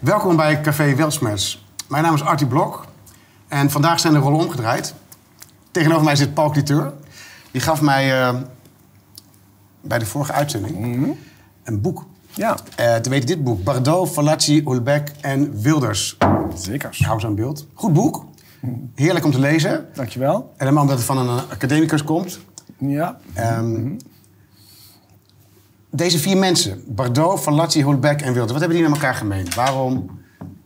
Welkom bij Café Welsmers. Mijn naam is Artie Blok en vandaag zijn de rollen omgedraaid. Tegenover mij zit Paul Cliteur. Die gaf mij uh, bij de vorige uitzending Mhm. een boek. Ja, Uh, te weten dit boek. Bardot, Fallaci, Hulbeck en Wilders. zeker. Hou aan beeld. Goed boek. Heerlijk om te lezen. Dankjewel. En helemaal omdat het van een academicus komt. Ja. Ehm, Deze vier mensen, Bardot, Fallaci, Hulbeck en Wilders, wat hebben die met elkaar gemeen? Waarom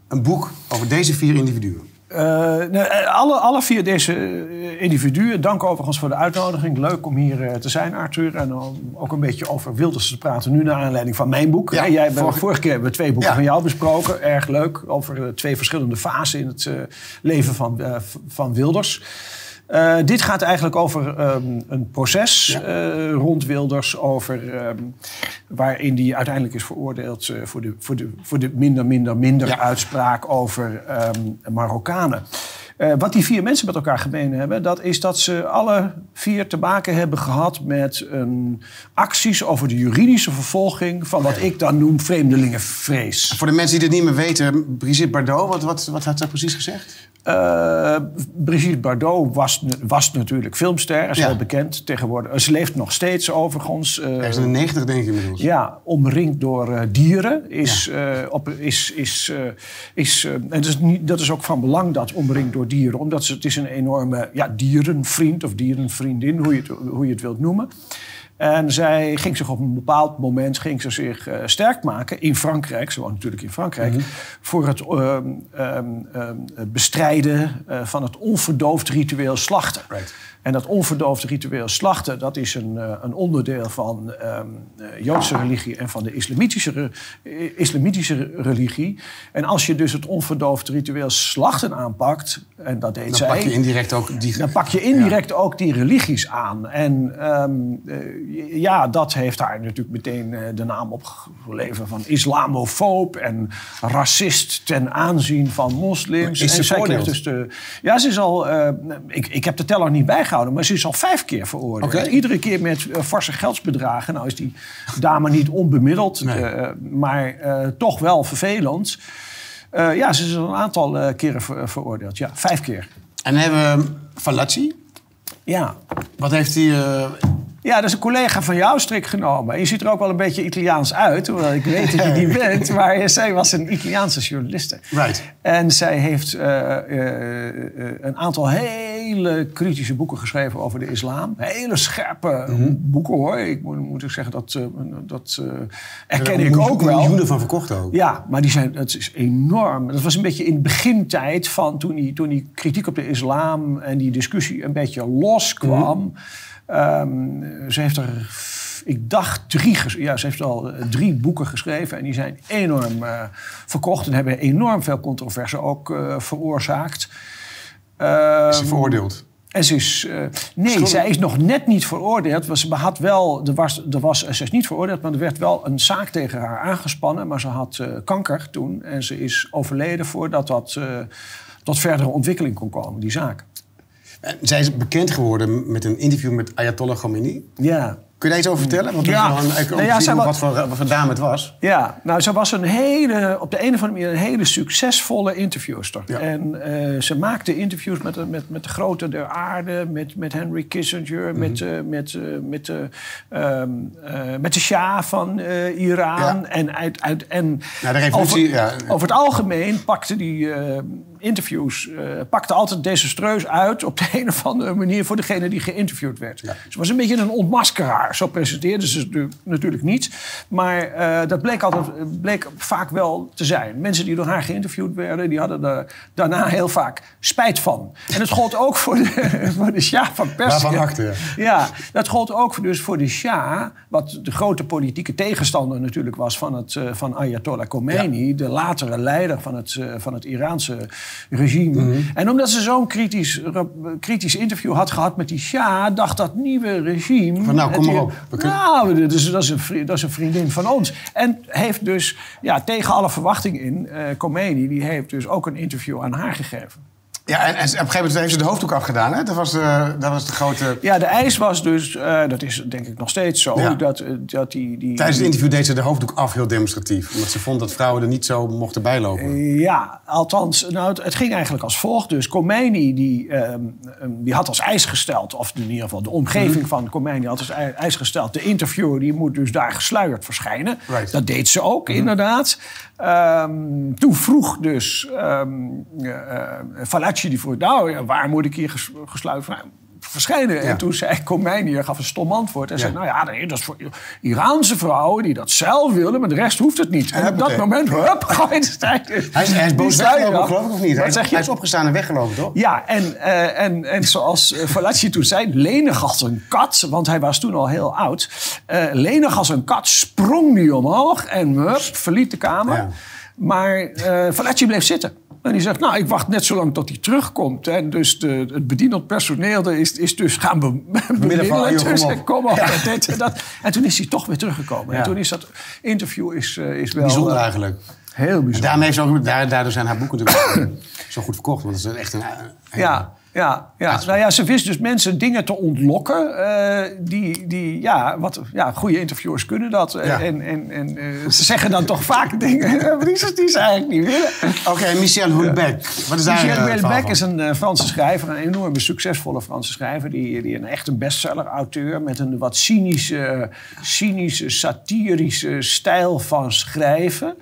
een boek over deze vier individuen? Eh, nou, eh, alle, alle vier deze eh, individuen, dank overigens voor de uitnodiging. Leuk om hier te zijn, Arthur. En om ook een beetje over Wilders te praten. Nu naar aanleiding van mijn boek. Ja, Jij, vorige- vorige, keer hebben we twee boeken Ja. van jou besproken. Erg leuk. Over twee verschillende fasen in het leven van, van Wilders. Eh, dit gaat eigenlijk over ehm, een proces Ja. eh, rond Wilders. Over, ehm, waarin die uiteindelijk is veroordeeld eh, voor, de, voor, de, voor de minder, minder, minder Ja. uitspraak over ehm, Marokkanen. Eh, wat die vier mensen met elkaar gemeen hebben, dat is dat ze alle vier te maken hebben gehad met acties over de juridische vervolging van wat ik dan noem vreemdelingenvrees. Voor de mensen die dit niet meer weten, Brigitte Bardot, wat, wat, wat had zij precies gezegd? Eh, Brigitte Bardot was, was natuurlijk filmster, is Ja. heel bekend tegenwoordig. Ze leeft nog steeds overigens. eh, Ergens in de 90 denk ik inmiddels. Ja, omringd door eh, dieren. Is, eh, op, is, is, eh, is, eh, en dat, is niet, dat is ook van belang dat omringd door dieren. Omdat ze, het is een enorme ja, dierenvriend of dierenvriendin, hoe je, het, hoe je het wilt noemen. En zij ging zich op een bepaald moment ging ze zich eh, sterk maken in Frankrijk. Ze woont natuurlijk in Frankrijk. Voor het ehm, ehm, ehm, bestrijden eh, van het onverdoofd ritueel slachten. Right. En dat onverdoofde ritueel slachten, dat is een, eh, een onderdeel van ehm, Joodse religie en van de islamitische, islamitische religie. En als je dus het onverdoofde ritueel slachten aanpakt, en dat deed Dan zij... pak je indirect ook die... Dan pak je indirect ook die religies aan. En ehm, eh, ja, dat heeft haar natuurlijk meteen eh, de naam opgeleverd van islamofoob en racist ten aanzien van moslims. Maar is ze en zij dus de, ja, ze is al, ik, ik heb de teller niet bijgehouden, maar ze is al vijf keer veroordeeld. Iedere keer met eh, forse geldsbedragen. Nou is die dame niet onbemiddeld, Nee. eh, maar eh, toch wel vervelend. Ja, ze is al een aantal keren ver- veroordeeld. Ja, vijf keer. En dan hebben we Fallaci. Ja, Wat heeft hij... Ja, dat is een collega van jou strik genomen. En je ziet er ook wel een beetje Italiaans uit, hoewel ik weet dat je die bent. Maar zij was een Italiaanse journaliste. Right. En zij heeft eh, eh, eh, een aantal hele kritische boeken geschreven over de islam. Hele scherpe Mhm. boeken hoor. Ik moet, moet ik zeggen, dat, dat erken ik ook wel. miljoenen van verkocht ook. Ja, maar die zijn, het is enorm. Dat was een beetje in de begintijd van toen die, toen die kritiek op de islam en die discussie een beetje loskwam. Ehm, ze heeft er, ik dacht, drie, ja, ze heeft al eh, drie boeken geschreven en die zijn enorm eh, verkocht en hebben enorm veel controverse ook eh, veroorzaakt. Ehm, Is ze veroordeeld? en ze is, nee, Schuldig? zij is nog net niet veroordeeld. Want Ze had wel, er was, er was, ze is niet veroordeeld, maar er werd wel een zaak tegen haar aangespannen. Maar ze had kanker toen en ze is overleden voordat dat eh, tot verdere ontwikkeling kon komen, die zaak. En Zij is bekend geworden met een interview met Ayatollah Khomeini. Ja. Kun je daar iets over vertellen? Want Ja. ik Nou ja, zij wa- wat, voor, wat voor dame het was. Ja, nou, ze was een hele, op de een of andere manier een hele succesvolle interviewster. Ja. En eh, ze maakte interviews met, de- met, met de grote der aarde, met, met Henry Kissinger, Mhm. met, eh, met, eh, met, de, ehm, eh, met de Shah van eh, Iran. Ja. En, uit, uit, en Nou, de revolutie, over, ja. over het algemeen pakte die eh, interviews eh, pakte altijd desastreus uit op de een of andere manier voor degene die geïnterviewd werd. Ja. Ze was een beetje een ontmaskeraar. Zo presenteerde ze natuurlijk niet. Maar eh, dat bleek, altijd, bleek vaak wel te zijn. Mensen die door haar geïnterviewd werden, die hadden er daarna heel vaak spijt van. En dat gold ook voor de, voor de Shah van Perzië. Waarvan akte, ja. Ja, dat gold ook dus voor de Shah, wat de grote politieke tegenstander natuurlijk was van, het, eh, van Ayatollah Khomeini, de latere leider van het, van het Iraanse regime. Mhm. En omdat ze zo'n kritisch, kritisch interview had gehad met die Shah, dacht dat nieuwe regime. Van, nou, kom maar op. Kunnen- Nou, dat is, dat, is een, dat is een vriendin van ons. En heeft dus, ja, tegen alle verwachting in, eh Khomeini, die heeft dus ook een interview aan haar gegeven. Ja, en, en op een gegeven moment heeft ze de hoofddoek afgedaan. Hè? Dat, was de, dat was de grote... Ja, de eis was dus, eh, dat is denk ik nog steeds zo, Ja. dat, eh, dat die... die Tijdens het interview deed ze de hoofddoek af heel demonstratief. Omdat ze vond dat vrouwen er niet zo mochten bijlopen. Ja, althans, nou, het, het ging eigenlijk als volgt. Dus Khomeini die, ehm, ehm, die had als eis gesteld, of in ieder geval de omgeving Mhm. van Khomeini had als ei- eis gesteld... de interviewer die moet dus daar gesluierd verschijnen. Right. Dat deed ze ook, Mhm. inderdaad. Ehm, toen vroeg dus uh, Die vroeg... nou, ja, waar moet ik hier ges- gesluierd vra- verschijnen? Ja. En toen zei Khomeini, gaf een stom antwoord... en Ja. zei, nou ja, nee, dat is voor Iraanse vrouwen die dat zelf willen... maar de rest hoeft het niet. En op dat moment, hup, ga je de in. Hij is, hij is boos weggelopen, geloof ik, of niet? Hij, is- zeg je? hij is opgestaan en weggelopen, toch? Ja, en, eh, en, en zoals Falacci toen zei, lenig als een kat, want hij was toen al heel oud. eh lenig als een kat sprong hij omhoog en hup, verliet de kamer. Maar eh Falacci bleef zitten. En die zegt, nou, ik wacht net zo lang tot hij terugkomt. En dus de, het bedienend personeel is, is dus gaan be, bemiddelen. kom Dus op. kom op, dit en dat. En toen is hij toch weer teruggekomen. Ja. En toen is dat interview is, eh, is wel... Bijzonder eh, eigenlijk. Heel En bijzonder. daarmee ook, daardoor zijn haar boeken natuurlijk zo goed verkocht. Want het is echt een... een- Ja, ja, ja. Nou ja, ze wist dus mensen dingen te ontlokken. eh, die, die, ja, wat, ja, goede interviewers kunnen dat. Eh, Ja. En, en, en eh, ze zeggen dan toch vaak dingen die, ze, die ze eigenlijk niet willen. Oké, Michel Houellebecq. Wat is daar Michel Houellebecq is een Franse schrijver, een enorme succesvolle Franse schrijver. Die, die een echt een bestseller-auteur met een wat cynische, cynische, satirische stijl van schrijven.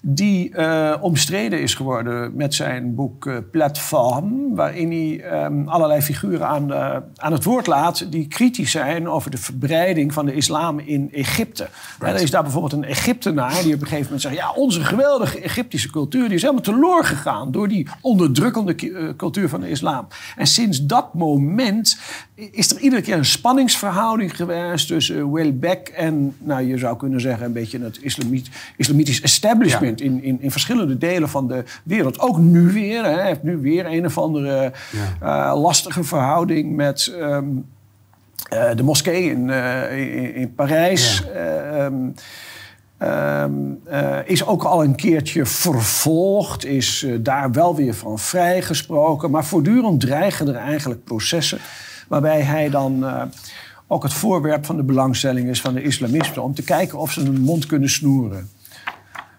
Die eh, omstreden is geworden met zijn boek eh, Platform. Waarin hij ehm, allerlei figuren aan, aan het woord laat. die kritisch zijn over de verbreiding van de islam in Egypte. En er is daar bijvoorbeeld een Egyptenaar die op een gegeven moment zegt. ja, onze geweldige Egyptische cultuur die is helemaal teloor gegaan. door die onderdrukkende eh, cultuur van de islam. En sinds dat moment is er iedere keer een spanningsverhouding geweest. tussen uh, Houellebecq en, nou, je zou kunnen zeggen. een beetje het islamiet, islamitisch establishment in, in, in verschillende delen van de wereld. Ook nu weer. Hè. Hij heeft nu weer een of andere eh, lastige verhouding met ehm, eh, de moskee in, eh, in, in Parijs. Eh, ehm, ehm, eh, is ook al een keertje vervolgd, is daar wel weer van vrijgesproken. Maar voortdurend dreigen er eigenlijk processen waarbij hij dan ook het voorwerp van de belangstelling is van de islamisten. Om te kijken of ze hun mond kunnen snoeren.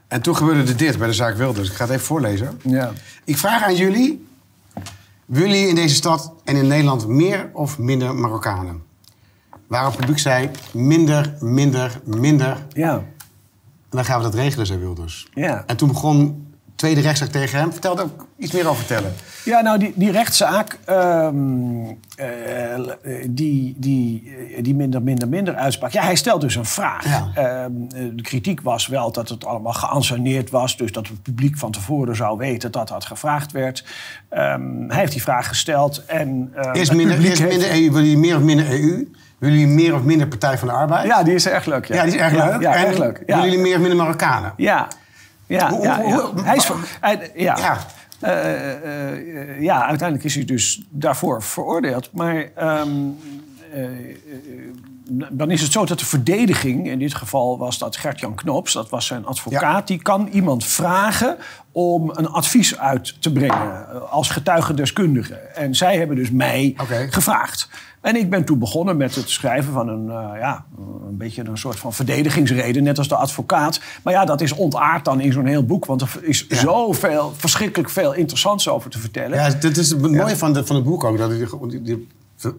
En toen gebeurde er dit bij de zaak Wilders. Ik ga het even voorlezen. Ja. Ik vraag aan jullie... willen jullie in deze stad en in Nederland meer of minder Marokkanen? Waarop het publiek zei, minder, minder, minder. Ja. En dan gaan we dat regelen, zei Wilders. Ja. En toen begon tweede rechtszaak tegen hem. Vertel daar ook iets meer over vertellen. Ja, nou, die, die rechtszaak, ehm, eh, die, die, eh, die minder, minder, minder uitsprak. Ja, hij stelt dus een vraag. Ja. Ehm, eh, de kritiek was wel dat het allemaal geanceneerd was. Dus dat het publiek van tevoren zou weten dat dat gevraagd werd. Ehm, hij heeft die vraag gesteld en het minder, heeft- minder EU. Willen jullie meer of minder EU? Willen jullie meer of minder Partij van de Arbeid? Ja, die is erg leuk. Ja, Ja, die is erg leuk. Ja, en erg leuk. Willen jullie meer of minder Marokkanen? Ja, ja, Hoe- ja, hoe- ja. hoe- Hij is, hij- ja. Ja. Eh, eh, eh, ja, uiteindelijk is hij dus daarvoor veroordeeld. Maar ehm, eh, eh, dan is het zo dat de verdediging, in dit geval was dat Gert-Jan Knops, dat was zijn advocaat, die kan iemand vragen om een advies uit te brengen eh, als getuigendeskundige. En zij hebben dus mij gevraagd. En ik ben toen begonnen met het schrijven van een, eh, ja, een beetje een soort van verdedigingsreden, net als de advocaat. Maar ja, dat is ontaard dan in zo'n heel boek, want er is zoveel, verschrikkelijk veel interessants over te vertellen. Ja, dat is het mooie van, de, van het boek ook. Dat die-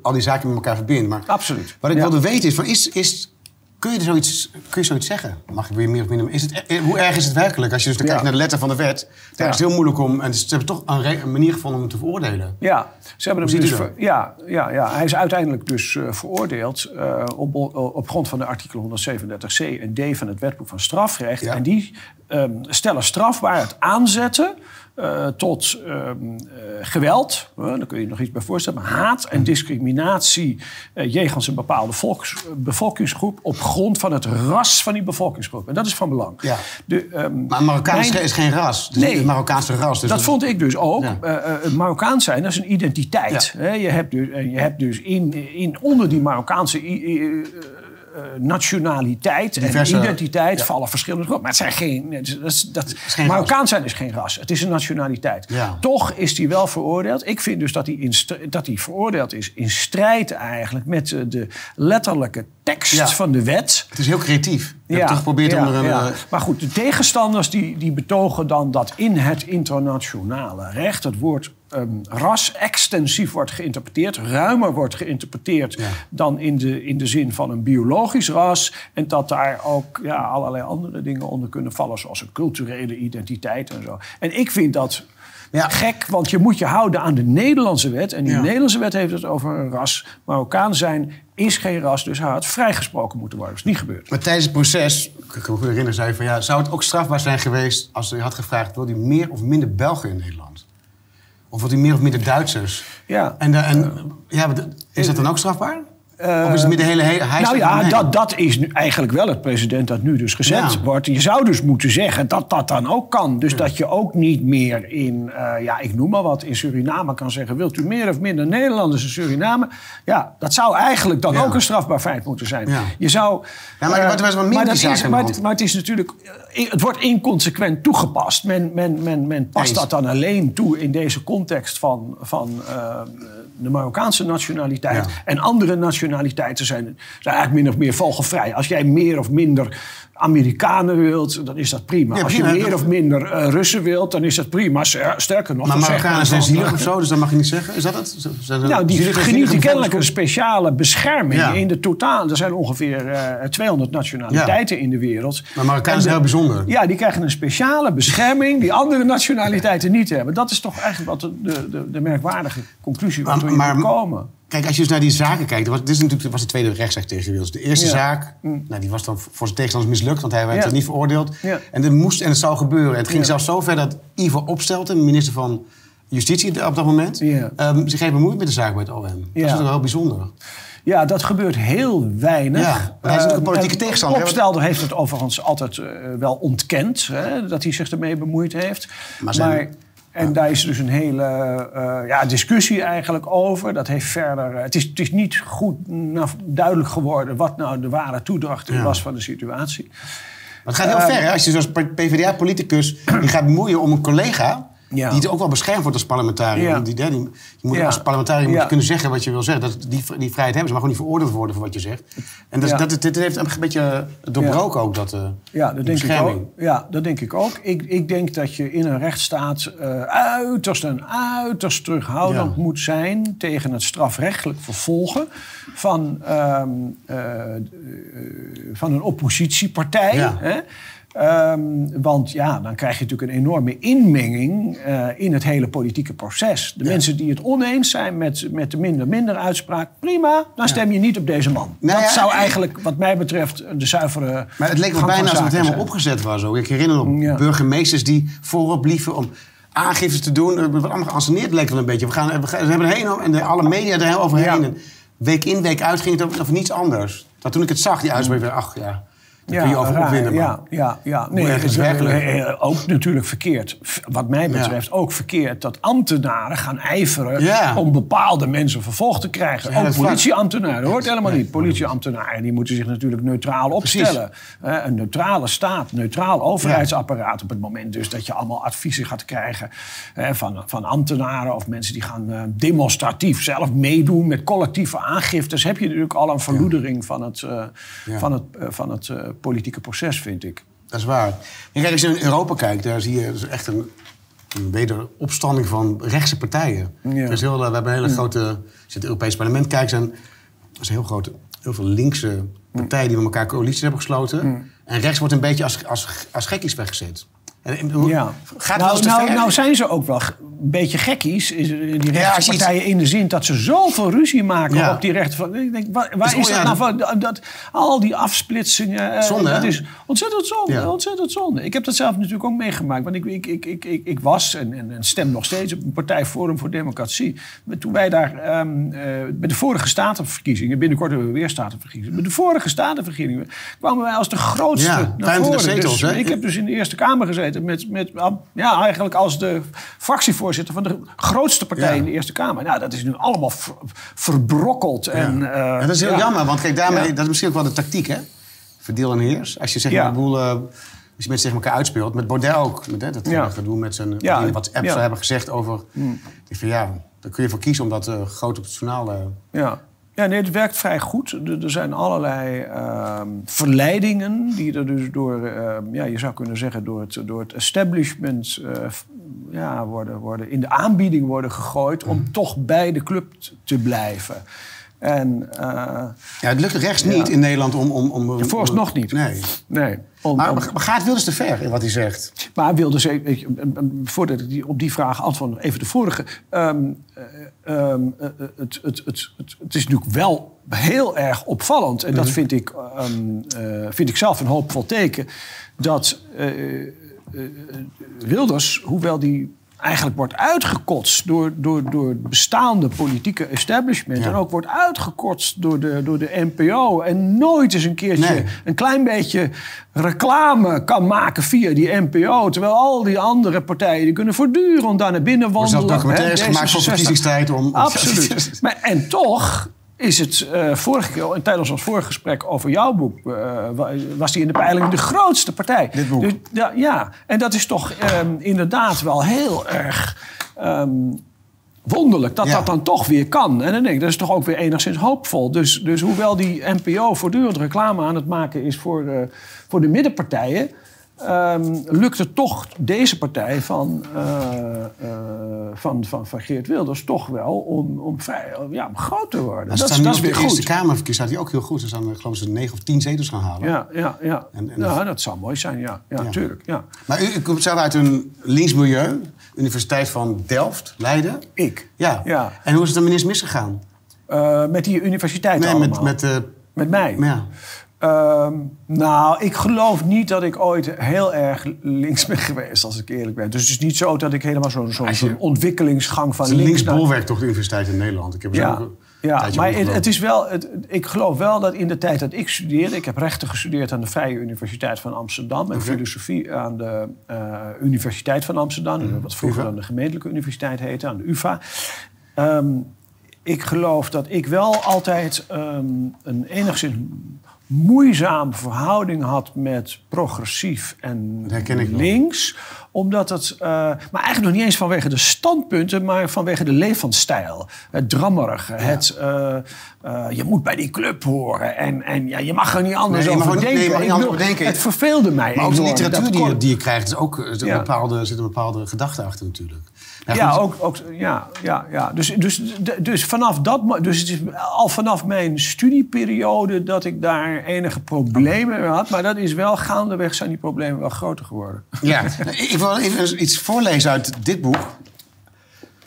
al die zaken met elkaar verbindt. Maar Absoluut. Wat ik Ja. wilde weten is, van, is, is, kun, je er zoiets, kun je zoiets zeggen? Mag ik weer meer of minder? Is het, eh, hoe erg is het werkelijk? Als je dus dan Ja. kijkt naar de letter van de wet. Ja. is het heel moeilijk om. En ze hebben toch een, manier gevonden om hem te veroordelen. Ja, ze hebben hem dus ver- ja, ja, ja, hij is uiteindelijk dus eh, veroordeeld eh, op, op grond van de artikel 137c en D van het wetboek van strafrecht. Ja. En die ehm, stellen strafbaar het aanzetten eh, tot ehm, eh, geweld, eh, daar kun je je nog iets bij voorstellen, maar haat en discriminatie eh, jegens een bepaalde volks, bevolkingsgroep op grond van het ras van die bevolkingsgroep. En dat is van belang. Ja. De, ehm, Maar Marokkaan is, mijn- geen- is geen ras. Nee. het Marokkaanse ras. Dus dat vond ik dus ook. Ja. Marokkaans zijn, dat is een identiteit. Hè, je hebt dus, je hebt dus in, in, onder die Marokkaanse nationaliteit Diverse- en identiteit ja. vallen verschillende groepen. Maar het zijn geen, dat dat geen zijn is geen ras. Het is een nationaliteit. Ja. Toch is hij wel veroordeeld. Ik vind dus dat hij, in dat veroordeeld is in strijd eigenlijk met eh, de letterlijke tekst Ja. van de wet. Het is heel creatief. Je hebt toch geprobeerd om er een... ja. eh, Maar goed, de tegenstanders die, die betogen dan dat in het internationale recht het woord ehm, ras extensief wordt geïnterpreteerd, ruimer wordt geïnterpreteerd Ja. dan in de, in de zin van een biologisch ras. En dat daar ook ja, allerlei andere dingen onder kunnen vallen, zoals een culturele identiteit en zo. En ik vind dat. Ja. Gek, want je moet je houden aan de Nederlandse wet. En die Ja. Nederlandse wet heeft het over een ras. Marokkaan zijn is geen ras, dus hij had vrijgesproken moeten worden. Dat is niet gebeurd. Maar tijdens het proces, ik kan me goed herinneren, zei je van ja, zou het ook strafbaar zijn geweest als je had gevraagd: wil hij meer of minder Belgen in Nederland? Of wil hij meer of minder Duitsers? Ja. En, eh, en ja, is dat dan ook strafbaar? Of is het meer de hele he- hij Nou ja, dat, dat is nu eigenlijk wel het precedent dat nu dus gezet Ja. wordt. Je zou dus moeten zeggen dat dat dan ook kan. Dus dat je ook niet meer in, eh, ja, ik noem maar wat, in Suriname kan zeggen... wilt u meer of minder Nederlanders in Suriname? Ja, dat zou eigenlijk dan Ja. ook een strafbaar feit moeten zijn. Je zou... Ja, maar eh, was wel meer maar dat is, maar, het- maar het is natuurlijk... eh, Het wordt inconsequent toegepast. Men, men, men, men past Eens. dat dan alleen toe in deze context van, van eh, de Marokkaanse nationaliteit. Ja. En andere nationaliteiten zijn, zijn eigenlijk min of meer vogelvrij. Als jij meer of minder Amerikanen wilt, dan is dat prima. Ja, Als je meer of minder eh, Russen wilt, dan is dat prima. Ster- Sterker nog... Maar Marokkanen zijn we zielig of zo, dus dat mag je niet zeggen. Is dat het? Zijn Nou, die genieten kennelijk een speciale bescherming Ja. in de totaal. Er zijn ongeveer eh 200 nationaliteiten in de wereld. Maar Marokkanen En zijn heel bijzonder. Ja, die krijgen een speciale bescherming die andere nationaliteiten niet hebben. Dat is toch eigenlijk wat de, de, de, merkwaardige conclusie maar- moet komen. Kijk, als je dus naar die zaken kijkt... was- Dit is natuurlijk, was de tweede rechtszaak tegen Wils. De eerste Ja. zaak, nou, die was dan voor zijn tegenstanders mislukt... want hij werd Ja. er niet veroordeeld. Ja. En het moest en het zou gebeuren. En het ging zelfs zo ver dat Ivo Opstelten... minister van Justitie op dat moment... Ehm, zich heeft bemoeid met de zaak bij het OM. Dat is toch wel heel bijzonder. Ja, dat gebeurt heel weinig. Ja, maar hij is natuurlijk een politieke Eh, tegenstander? Opstelder heeft het overigens altijd eh, wel ontkend, hè, dat hij zich ermee bemoeid heeft. Maar zijn- en daar is dus een hele eh, ja, discussie eigenlijk over. Dat heeft verder, eh, het, is, het is niet goed nou, duidelijk geworden wat nou de ware toedracht Ja. was van de situatie. Maar het gaat heel Eh, ver, hè? Als je zoals PvdA-politicus die gaat bemoeien om een collega... Ja. die ook wel beschermd wordt als parlementariër. Ja. Die, die, die- je moet als parlementariër moet je kunnen zeggen wat je wil zeggen. Dat, die, die vrijheid hebben ze, maar gewoon niet veroordeeld worden voor wat je zegt. En dat, dat, dit heeft een beetje doorbroken ook, dat, eh, Ja, dat denk, ik bescherming. ook. ja, dat denk ik ook. Ik, ik denk dat je in een rechtsstaat eh, uiterst en uiterst terughoudend moet zijn tegen het strafrechtelijk vervolgen van, ehm, eh, van een oppositiepartij. Hè? Ehm, want ja, dan krijg je natuurlijk een enorme inmenging eh, in het hele politieke proces. De Ja. mensen die het oneens zijn met, met de minder-minder uitspraak, prima, dan stem je niet op deze man. Nou dat ja, zou en- eigenlijk, wat mij betreft, de zuivere. Maar het leek me bijna alsof het helemaal zijn. opgezet was. Ook. Ik herinner me burgemeesters die voorop liepen om aangiftes te doen. Het wordt allemaal geanceneerd, leek wel een beetje. We, gaan, we, gaan- we hebben er heen en de, alle media er heel overheen. En week in, week uit ging het over, niets anders. Dat toen ik het zag, die uitspraak, ach ja, daar kun je over opwinden. Ja, ja, ja. Nee, is het het is werkelijk? eh, ook natuurlijk verkeerd. Wat mij betreft ook verkeerd dat ambtenaren gaan ijveren Ja. om bepaalde mensen vervolgd te krijgen. Ja, ook politieambtenaren, dat hoort helemaal niet. Politieambtenaren die moeten zich natuurlijk neutraal opstellen. Eh, een neutrale staat, neutraal overheidsapparaat. Op het moment dus dat je allemaal adviezen gaat krijgen eh, van, van ambtenaren of mensen die gaan eh, demonstratief zelf meedoen met collectieve aangiftes, heb je natuurlijk al een verloedering van het, eh, Ja. van het, eh, van het eh, politieke proces, vind ik. Dat is waar. En kijk, als je in Europa kijkt, daar zie je dus echt een, een wederopstanding van rechtse partijen. Ja. Er is heel, we hebben een hele grote... Als je het Europees parlement kijkt, zijn, er zijn heel, grote, heel veel linkse partijen die met elkaar coalities hebben gesloten. En rechts wordt een beetje als, als, als gekkies weggezet. En, ik bedoel, Ja. Gaat wel nou, nou, nou zijn ze ook wel een beetje gekkies, is- die als je rechtse iets- partijen, in de zin dat ze zoveel ruzie maken Ja. op die rechten. Van, ik denk, waar, waar Is dat nou van? Dat, al die afsplitsingen. eh, Zonde, dat hè? is ontzettend zonde, Ja. ontzettend zonde. Ik heb dat zelf natuurlijk ook meegemaakt. Want ik, ik, ik, ik, ik, ik was en, en, en stem nog steeds op een partij Forum voor Democratie. Maar Toen wij daar ehm, eh, bij de vorige statenverkiezingen, binnenkort hebben we weer statenverkiezingen. Bij de vorige statenverkiezingen kwamen wij als de grootste naar 25 voren. zetels, Dus hè? ik heb dus in de Eerste Kamer gezeten met, met ja, eigenlijk als de fractievoorzitter van de grootste partij Ja. in de Eerste Kamer. Nou, dat is nu allemaal ver- verbrokkeld. En, eh, dat is heel ja. jammer, want kijk, daarmee, dat is misschien ook wel de tactiek, hè? Verdeel en heers. Als je maar, boel, eh, als je mensen tegen elkaar uitspeelt. Met Baudet ook. Met hè, dat gedoe met zijn... Apps ja. hebben gezegd over... Ik vind, ja, daar kun je voor kiezen om dat eh, groot op het journaal... Ja. Ja, nee, het werkt vrij goed. Er, er zijn allerlei ehm, verleidingen die er dus door, ehm, ja, je zou kunnen zeggen, door het, door het establishment eh, ja, worden, worden, in de aanbieding worden gegooid om toch bij de club te blijven. En Ja, het lukt rechts niet in Nederland om... om, om, om vooralsnog niet. Nee. Nee. Om- Maar, om- maar gaat Wilders te ver in wat hij zegt? Maar Wilders, voordat ik die, op die vraag antwoord, nog even de vorige. Eh, het, het, het, het, het is natuurlijk wel heel erg opvallend. En dat vind ik, ehm, eh, vind ik zelf een hoopvol teken. Dat Wilders, hoewel die eigenlijk wordt uitgekotst door, door, door het bestaande politieke establishment... Ja. en ook wordt uitgekotst door de, door de NPO... en nooit eens een keertje Nee. een klein beetje reclame kan maken via die NPO. Terwijl al die andere partijen die kunnen voortdurend daar naar binnen Er wandelen. zelfs documentaires hè, gemaakt voor D66. verkiezingstijd om... Absoluut. Maar, en toch is het eh, vorige keer, en tijdens ons vorige gesprek over jouw boek, eh, wa- was die in de peiling de grootste partij. Dit boek. Dus, ja, ja, en dat is toch ehm, inderdaad wel heel erg ehm, wonderlijk dat Ja. dat dan toch weer kan. En dan denk ik, dat is toch ook weer enigszins hoopvol. Dus, dus hoewel die NPO voortdurend reclame aan het maken is voor, voor de middenpartijen... ehm, lukt het toch deze partij van, eh, eh, van, van, van Geert Wilders toch wel om, om, vrij, ja, om groot te worden. Dat, is- dat is op de weer Eerste goed. Kamerverkiezing staat hij ook heel goed. Ze staan, geloof ik, negen of tien zetels gaan halen. Ja, ja, ja. En- en- ja, dat zou mooi zijn, ja. Ja, Ja. tuurlijk. Ja. Maar u, u komt zelf uit een links milieu. Universiteit van Delft, Leiden. Ik. Ja. Ja. En hoe is het dan ineens misgegaan? Eh, met die universiteit Nee, allemaal. met... met Met mij? ja. Ehm, nou, ik geloof niet dat ik ooit heel erg links ben geweest, als ik eerlijk ben. Dus het is niet zo dat ik helemaal zo'n zo'n ontwikkelingsgang van links links bolwerk toch, de universiteit in Nederland? Ik heb zo ook Ja, ja maar het, is wel, het, ik geloof wel dat in de tijd dat ik studeerde... Ik heb rechten gestudeerd aan de Vrije Universiteit van Amsterdam... en filosofie aan de eh, Universiteit van Amsterdam... wat vroeger dan de gemeentelijke universiteit heette, aan de UvA. Ehm, ik geloof dat ik wel altijd ehm, een enigszins moeizame verhouding had met progressief en links. Omdat het, eh, maar eigenlijk nog niet eens vanwege de standpunten, maar vanwege de levensstijl. Het drammerige, het eh, je moet bij die club horen en, en ja, je mag er niet anders Nee, over nee, denken. niet anders. Het verveelde mij Maar ook de literatuur die je, die je krijgt, is ook, er zit, Ja. een bepaalde, zit een bepaalde gedachte achter natuurlijk. Ja, ook, ook, ja, ja, ja. Dus, dus, dus, vanaf dat, dus het is al vanaf mijn studieperiode dat ik daar enige problemen mee had. Maar dat is wel gaandeweg zijn die problemen wel groter geworden. Ja, ik wil even iets voorlezen uit dit boek.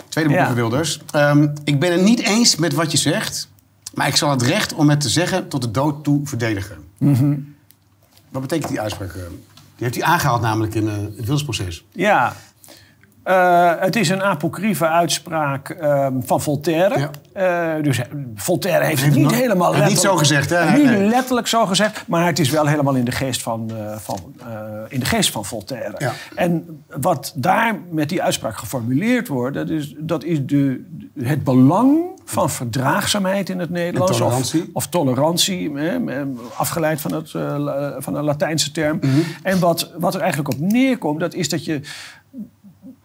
Tweede boek Ja. van Wilders. Ehm, ik ben het niet eens met wat je zegt, maar ik zal het recht om het te zeggen tot de dood toe verdedigen. Mhm. Wat betekent die uitspraak? eh? Die heeft hij aangehaald namelijk in eh, het Wildersproces. Ja. Eh, het is een apocryfe uitspraak ehm, van Voltaire. Eh, dus eh, Voltaire heeft het niet nog- helemaal heeft niet letterlijk- zo gezegd, hè? Niet Nee, letterlijk zo gezegd, maar het is wel helemaal in de geest van, van, in de geest van Voltaire. Ja. En wat daar met die uitspraak geformuleerd wordt, dat is, dat is de, het belang van verdraagzaamheid in het Nederlands. Tolerantie. Of, of tolerantie, hè, afgeleid van, het, van een Latijnse term. Mhm. En wat, wat er eigenlijk op neerkomt, dat is dat je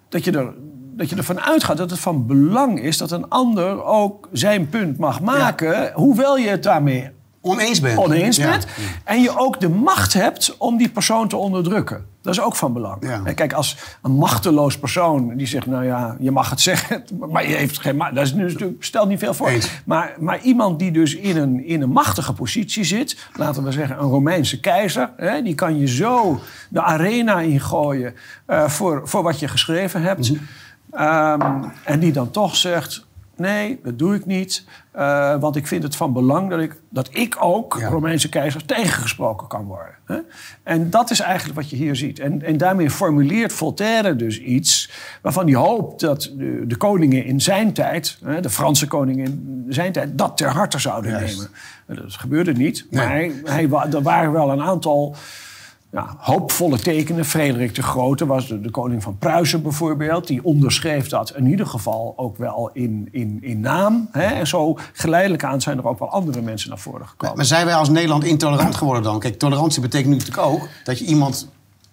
dat je, er, dat je ervan uitgaat dat het van belang is dat een ander ook zijn punt mag maken, hoewel je het daarmee Oneens bent. oneens Ja. bent. En je ook de macht hebt om die persoon te onderdrukken. Dat is ook van belang. Ja. Kijk, als een machteloos persoon die zegt, nou ja, je mag het zeggen, maar je heeft geen macht. Dat is natuurlijk, stelt niet veel voor. Eens. Maar, maar iemand die dus in een, in een machtige positie zit, laten we zeggen een Romeinse keizer, hè, die kan je zo de arena ingooien eh, voor, voor wat je geschreven hebt. Mhm. Ehm, en die dan toch zegt. Nee, dat doe ik niet. eh, want ik vind het van belang dat ik, dat ik ook, Ja. Romeinse keizer, tegengesproken kan worden. Hè? En dat is eigenlijk wat je hier ziet. En, en daarmee formuleert Voltaire dus iets waarvan hij hoopt dat de, de koningen in zijn tijd, hè, de Franse koningen in zijn tijd, dat ter harte zouden Juist. nemen. Dat gebeurde niet. Nee. Maar hij, hij, er waren wel een aantal ja, hoopvolle tekenen. Frederik de Grote was de, de koning van Pruisen bijvoorbeeld. Die onderschreef dat in ieder geval ook wel in, in, in naam. Hè? En zo geleidelijk aan zijn er ook wel andere mensen naar voren gekomen. Maar zijn wij als Nederland intolerant geworden dan? Kijk, tolerantie betekent nu natuurlijk ook dat je iemand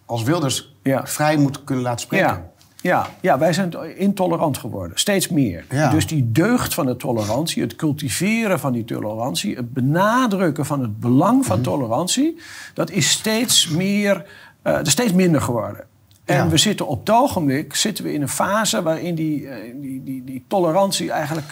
als Wilders Ja. vrij moet kunnen laten spreken. Ja. Ja, ja, wij zijn intolerant geworden. Steeds meer. Ja. Dus die deugd van de tolerantie, het cultiveren van die tolerantie... het benadrukken van het belang Mhm. van tolerantie... dat is steeds, meer, is steeds minder geworden. En Ja. we zitten op het ogenblik zitten we in een fase... waarin die, eh, die, die, die tolerantie eigenlijk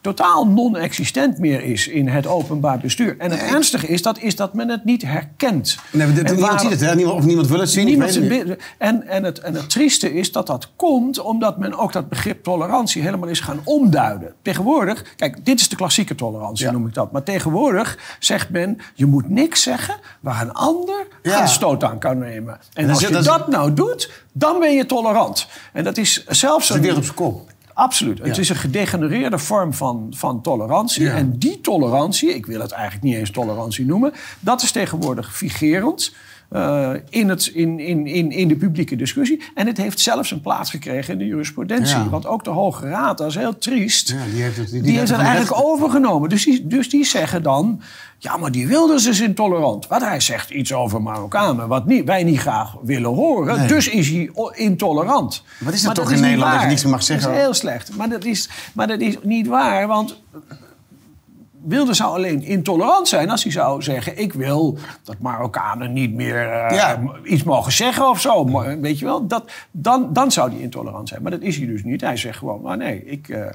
totaal non-existent meer is... in het openbaar bestuur. En het ernstige is dat, is dat men het niet herkent. Nee, dit- niemand waar- ziet het, hè? Niemand, of niemand wil het zien. Niemand het niet. en, en, het, en het trieste is dat dat komt omdat men ook dat begrip tolerantie helemaal is gaan omduiden. Tegenwoordig, kijk, dit is de klassieke tolerantie, Ja. noem ik dat. Maar tegenwoordig zegt men, je moet niks zeggen waar een ander Ja. aanstoot aan kan nemen. En als je dat nou doet, dan ben je tolerant. En dat is zelfs Dat is op zijn kop. Absoluut. Het is een gedegenereerde vorm van, van tolerantie. Ja. En die tolerantie, ik wil het eigenlijk niet eens tolerantie noemen, dat is tegenwoordig vigerend. Eh, in, het, in, in, in, in de publieke discussie. En het heeft zelfs een plaats gekregen in de jurisprudentie. Ja. Want ook de Hoge Raad, dat is heel triest. Ja, die heeft het, die, Die, die heeft het eigenlijk recht- overgenomen. Dus die, dus die zeggen dan... Ja, maar die Wilders is intolerant. Want hij zegt iets over Marokkanen... wat niet, wij niet graag willen horen. Nee. Dus is hij intolerant. Wat is dat Maar toch in Nederland dat je niks meer mag zeggen? Dat is heel slecht. Maar dat is, maar dat is niet waar, want... Wilde zou alleen intolerant zijn als hij zou zeggen... ik wil dat Marokkanen niet meer eh, Ja. iets mogen zeggen of zo. Maar, Weet je wel, dat, dan, dan zou hij intolerant zijn. Maar dat is hij dus niet. Hij zegt gewoon, nou nee, ik... eh,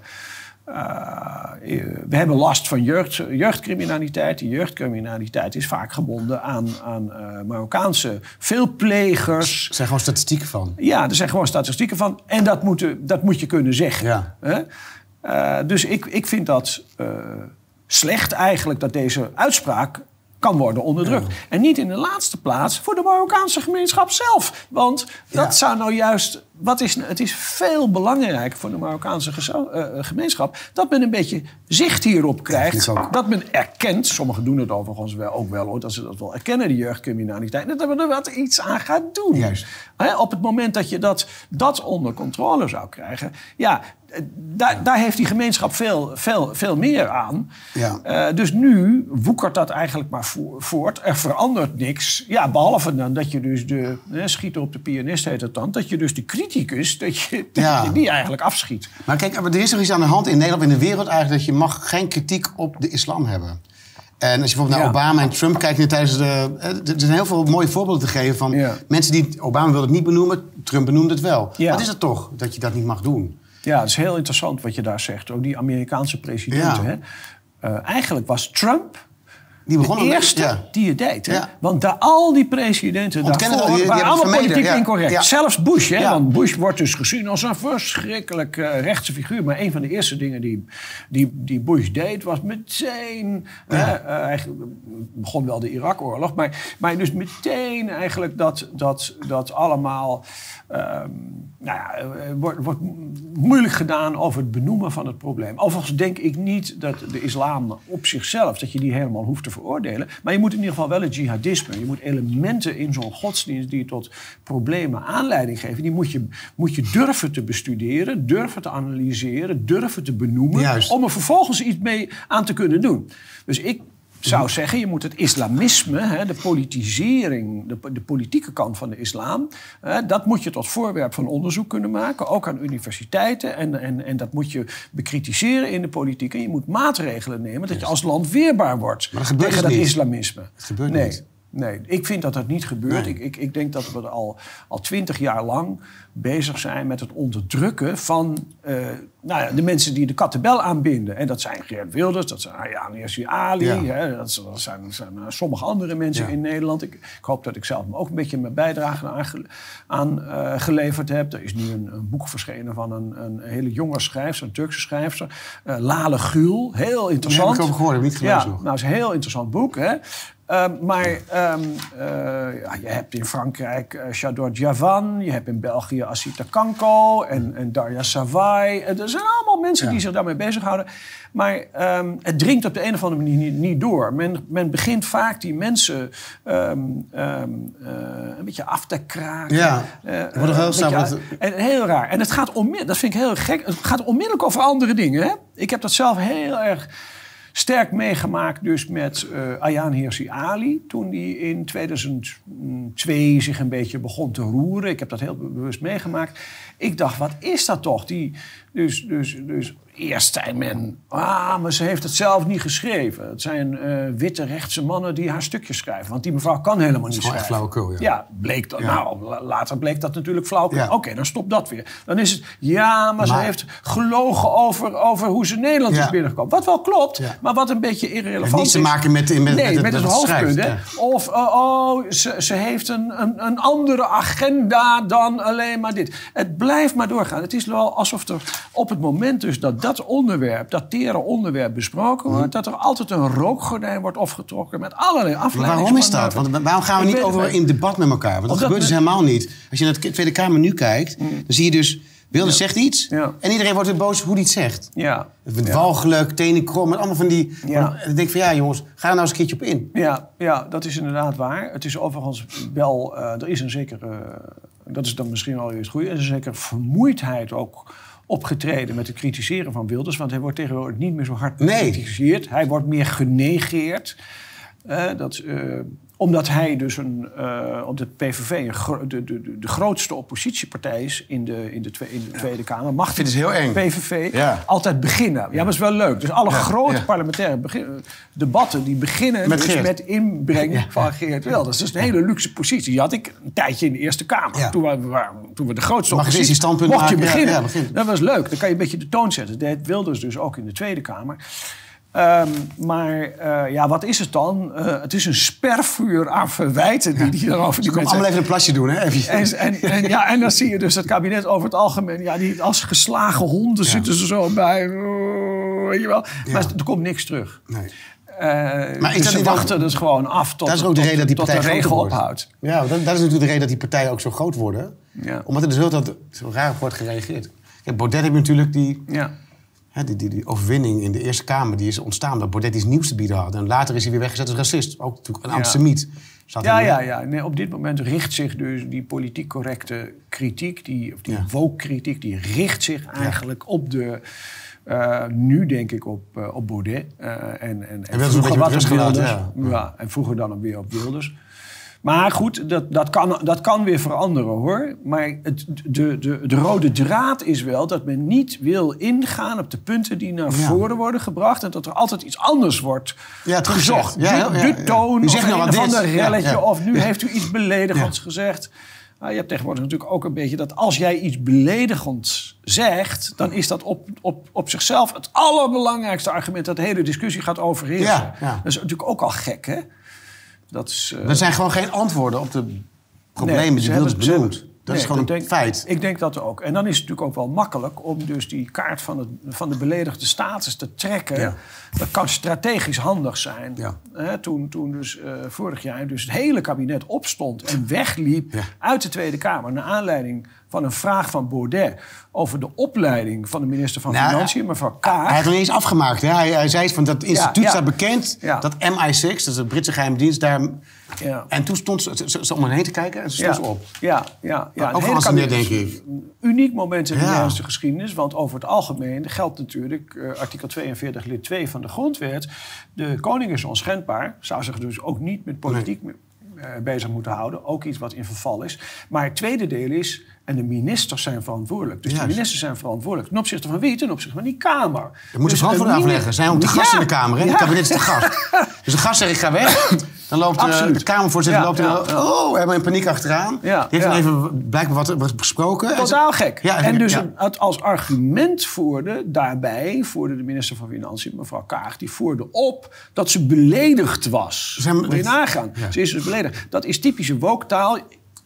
eh, we hebben last van jeugd, jeugdcriminaliteit. Die jeugdcriminaliteit is vaak gebonden aan, aan eh, Marokkaanse veelplegers. Er zijn gewoon statistieken van. Ja, er zijn gewoon statistieken van. En dat moet, dat moet je kunnen zeggen. Ja. Hè? Eh, dus ik, ik vind dat eh, slecht eigenlijk dat deze uitspraak kan worden onderdrukt. En niet in de laatste plaats voor de Marokkaanse gemeenschap zelf. Want dat zou nou juist... Wat is, het is veel belangrijker voor de Marokkaanse gezo- eh, gemeenschap... dat men een beetje zicht hierop krijgt. ook. dat men erkent, sommigen doen het overigens wel, ook wel hoor... dat ze dat wel erkennen, de jeugdcriminaliteit... dat men er wat iets aan gaat doen. Juist. Hè, op het moment dat je dat, dat onder controle zou krijgen... ja, daar, daar heeft die gemeenschap veel, veel, veel meer aan. Ja. Eh, dus nu woekert dat eigenlijk maar vo- voort. Er verandert niks. Ja, behalve dan dat je dus de... Hè, schieten op de pianist heet het dan. Dat je dus de criticus, dat je, dat Ja. je die eigenlijk afschiet. Maar kijk, er is er iets aan de hand in Nederland en in de wereld eigenlijk... dat je mag geen kritiek op de islam hebben. En als je bijvoorbeeld naar Ja. Obama en Trump kijkt... nu tijdens de, eh, er zijn heel veel mooie voorbeelden te geven van Ja. mensen die... Obama wilde het niet benoemen, Trump benoemde het wel. Ja. Wat is het toch dat je dat niet mag doen? Ja, het is heel interessant wat je daar zegt. Ook die Amerikaanse presidenten. Ja. Hè? Eh, eigenlijk was Trump Die begon de eerste ja. die het deed. Hè? Ja. Want daar, al die presidenten Ontkennen daarvoor die- die waren allemaal politiek ja. incorrect. Zelfs Bush. Hè? Ja. Want Bush wordt dus gezien als een verschrikkelijk eh, rechtse figuur. Maar een van de eerste dingen die, die, die Bush deed... was meteen... hij begon wel de Irak-oorlog. Maar, maar dus meteen eigenlijk dat, dat, dat allemaal... ehm, nou ja, eh, wordt, wordt moeilijk gedaan over het benoemen van het probleem. Overigens denk ik niet dat de islam op zichzelf... dat je die helemaal hoeft te veroordelen. Maar je moet in ieder geval wel het jihadisme... je moet elementen in zo'n godsdienst die tot problemen aanleiding geven... die moet je, moet je durven te bestuderen, durven te analyseren... durven te benoemen, Juist. om er vervolgens iets mee aan te kunnen doen. Dus ik zou zeggen, je moet het islamisme, hè, de politisering, de, de politieke kant van de islam, hè, dat moet je tot voorwerp van onderzoek kunnen maken, ook aan universiteiten. En, en, en dat moet je bekritiseren in de politiek. En je moet maatregelen nemen dat je als land weerbaar wordt Maar dat gebeurt tegen dus dat niet. islamisme. Het gebeurt nee. niet. Nee, ik vind dat dat niet gebeurt. Nee. Ik, ik, ik denk dat we al, al twintig jaar lang bezig zijn met het onderdrukken van eh, nou ja, de mensen die de kattenbel aanbinden. En dat zijn Geert Wilders, dat zijn Ayaan Hirsi Ali, Ja. hè, dat zijn, dat zijn, zijn, eh, sommige andere mensen Ja. in Nederland. Ik, ik hoop dat ik zelf ook een beetje mijn bijdrage aan, eh, geleverd heb. Er is nu een, een boek verschenen van een, een hele jonge schrijfster, een Turkse schrijfster, Lale Gül. Heel interessant. Daar heb ik over gehoord, heb ik niet gelezen Ja, nog. nou, het is een heel interessant boek. Hè? Ehm, maar ehm, eh, ja, je hebt in Frankrijk eh Chador Javan, je hebt in België Asita Kanko en, en Darja Savai. Eh, Er zijn allemaal mensen Ja. die zich daarmee bezighouden. Maar ehm, het dringt op de een of andere manier niet, niet door. Men, men begint vaak die mensen eh, een beetje af te kraken. Ja, Eh, wordt eh, heel snel en heel raar. En het gaat onmiddellijk, dat vind ik heel gek, het gaat onmiddellijk over andere dingen. Hè? Ik heb dat zelf heel erg sterk meegemaakt dus met uh, Ayaan Hirsi Ali. Toen die in 2002 zich een beetje begon te roeren. Ik heb dat heel bewust meegemaakt. Ik dacht, wat is dat toch? Die, dus, dus, dus Eerst zei men, ah, maar ze heeft het zelf niet geschreven. Het zijn uh, witte rechtse mannen die haar stukjes schrijven. Want die mevrouw kan helemaal niet schrijven. flauwekul, ja. Ja, bleek dat, nou, later bleek dat natuurlijk flauwekul. Oké, dan stopt dat weer. Dan is het, ja, maar, ze heeft gelogen over, over hoe ze Nederland is binnengekomen. Wat wel klopt, maar wat een beetje irrelevant is. Niet te maken met, met, nee, met, met het, hoofdpunt. Of, uh, oh, ze, ze heeft een, een, een andere agenda dan alleen maar dit. Het blijft maar doorgaan. Het is wel alsof er op het moment dus dat dat onderwerp, dat tere onderwerp besproken wordt, dat er altijd een rookgordijn wordt opgetrokken met allerlei afleidingen. Waarom is dat? Want waarom gaan we niet over in debat met elkaar? Want dat gebeurt dus helemaal niet. Als je naar de Tweede Kamer nu kijkt, mm. dan zie je dus Wilders zegt iets en iedereen wordt weer boos hoe hij het zegt. Ja. Het walgelijk, tenen krom en allemaal van die... Ja. En dan denk ik van ja jongens, ga er nou eens een keertje op in. Ja, ja dat is inderdaad waar. Het is overigens wel... Uh, er is een zekere... Uh, dat is dan misschien al eerst goed. Er is een zekere vermoeidheid ook opgetreden met het kritiseren van Wilders. Want hij wordt tegenwoordig niet meer zo hard bekritiseerd. Hij wordt meer genegeerd. Uh, dat, uh, omdat hij dus een, uh, op de PVV een de, de, de, grootste oppositiepartij is in de, in de, in de Tweede Kamer. Mag vind het heel eng. PVV altijd beginnen. Ja, maar dat is wel leuk. Dus alle grote parlementaire debatten die beginnen met, dus met inbreng van Geert Wilders. Dat is een hele luxe positie. Die had ik een tijdje in de Eerste Kamer. Toen, we, toen we de grootste Mag oppositie... standpunt mocht je beginnen. Dat was leuk. Dan kan je een beetje de toon zetten. Dat deed Wilders dus ook in de Tweede Kamer. Um, maar uh, ja, wat is het dan? Uh, het is een spervuur aan verwijten die, die erover... Die komt allemaal even een plasje doen, hè? En, en, en, ja, en dan zie je dus het kabinet over het algemeen... Ja, die, als geslagen honden zitten ze zo bij. weet je wel. Maar er komt niks terug. Nee. Uh, maar dus ze wachten dus gewoon af tot, dat is ook de, reden dat die partij de regel ophoudt. Ja, dat, dat, is natuurlijk de reden dat die partijen ook zo groot worden. Ja. Omdat er dus heel dat zo raar wordt gereageerd. Kijk, Baudet heeft natuurlijk die... Ja die, die, die, overwinning in de Eerste Kamer die is ontstaan dat Baudet iets nieuws te bieden had. En later is hij weer weggezet als racist. Ook natuurlijk een antisemiet. Ja, ja, ja. Nee, op dit moment richt zich dus die politiek correcte kritiek, die, of die ja. kritiek die richt zich eigenlijk op de... Uh, nu denk ik op, uh, op Baudet. Uh, en, en, en, en vroeger wat op Wilders. Ja. ja. en vroeger dan weer op Wilders. Maar goed, dat, dat, kan, dat kan weer veranderen hoor. Maar het, de, de, de rode draad is wel dat men niet wil ingaan op de punten die naar voren worden gebracht. En dat er altijd iets anders wordt ja, gezocht. Ja, de, de toon of nou een van de relletje. Of nu heeft u iets beledigends gezegd. Nou, je hebt tegenwoordig natuurlijk ook een beetje dat als jij iets beledigends zegt, dan is dat op, op, op zichzelf het allerbelangrijkste argument dat de hele discussie gaat overheersen. Dat is natuurlijk ook al gek, hè? Dat is, uh... Er zijn gewoon geen antwoorden op de problemen nee, die Wilders benoemt. Dat is gewoon een feit. Ik denk dat ook. En dan is het natuurlijk ook wel makkelijk om dus die kaart van, het, van de beledigde status te trekken. Dat kan strategisch handig zijn. Ja. toen, toen dus uh, vorig jaar dus het hele kabinet opstond en wegliep uit de Tweede Kamer... naar aanleiding van een vraag van Baudet over de opleiding van de minister van nou, Financiën, mevrouw Kaag. Hij heeft nog eens afgemaakt. Hè? Hij, hij zei van dat instituut ja, staat bekend, dat MI6, dat is de Britse geheime dienst, daar... Ja. En toen stond ze, ze, ze om heen te kijken en ze stond ze op. Ja, ja, ja. Ook een denk ik. uniek moment in de Nederlandse geschiedenis, want over het algemeen geldt natuurlijk uh, artikel 42 lid 2 van de grondwet. De koning is onschendbaar, zou zich dus ook niet met politiek nee. uh, bezig moeten houden. Ook iets wat in verval is. Maar het tweede deel is en de ministers zijn verantwoordelijk. Dus de ministers zijn verantwoordelijk. Ten opzichte van wie? Ten opzichte van die Kamer. Je moet dus verantwoording afleggen. Zijn ook de gast in de Kamer. Hè? Het kabinet is de gast. dus de gast zegt ik ga weg. Dan loopt uh, de Kamervoorzitter loopt er, oh, we hebben in paniek achteraan. Die heeft dan even blijkbaar wat, wat besproken. Totaal gek. en dus het als argument voerde daarbij, voerde de minister van Financiën, mevrouw Kaag, die voerde op dat ze beledigd was. Zijn, Moet je nagaan. Ze is dus beledigd. Dat is typische wooktaal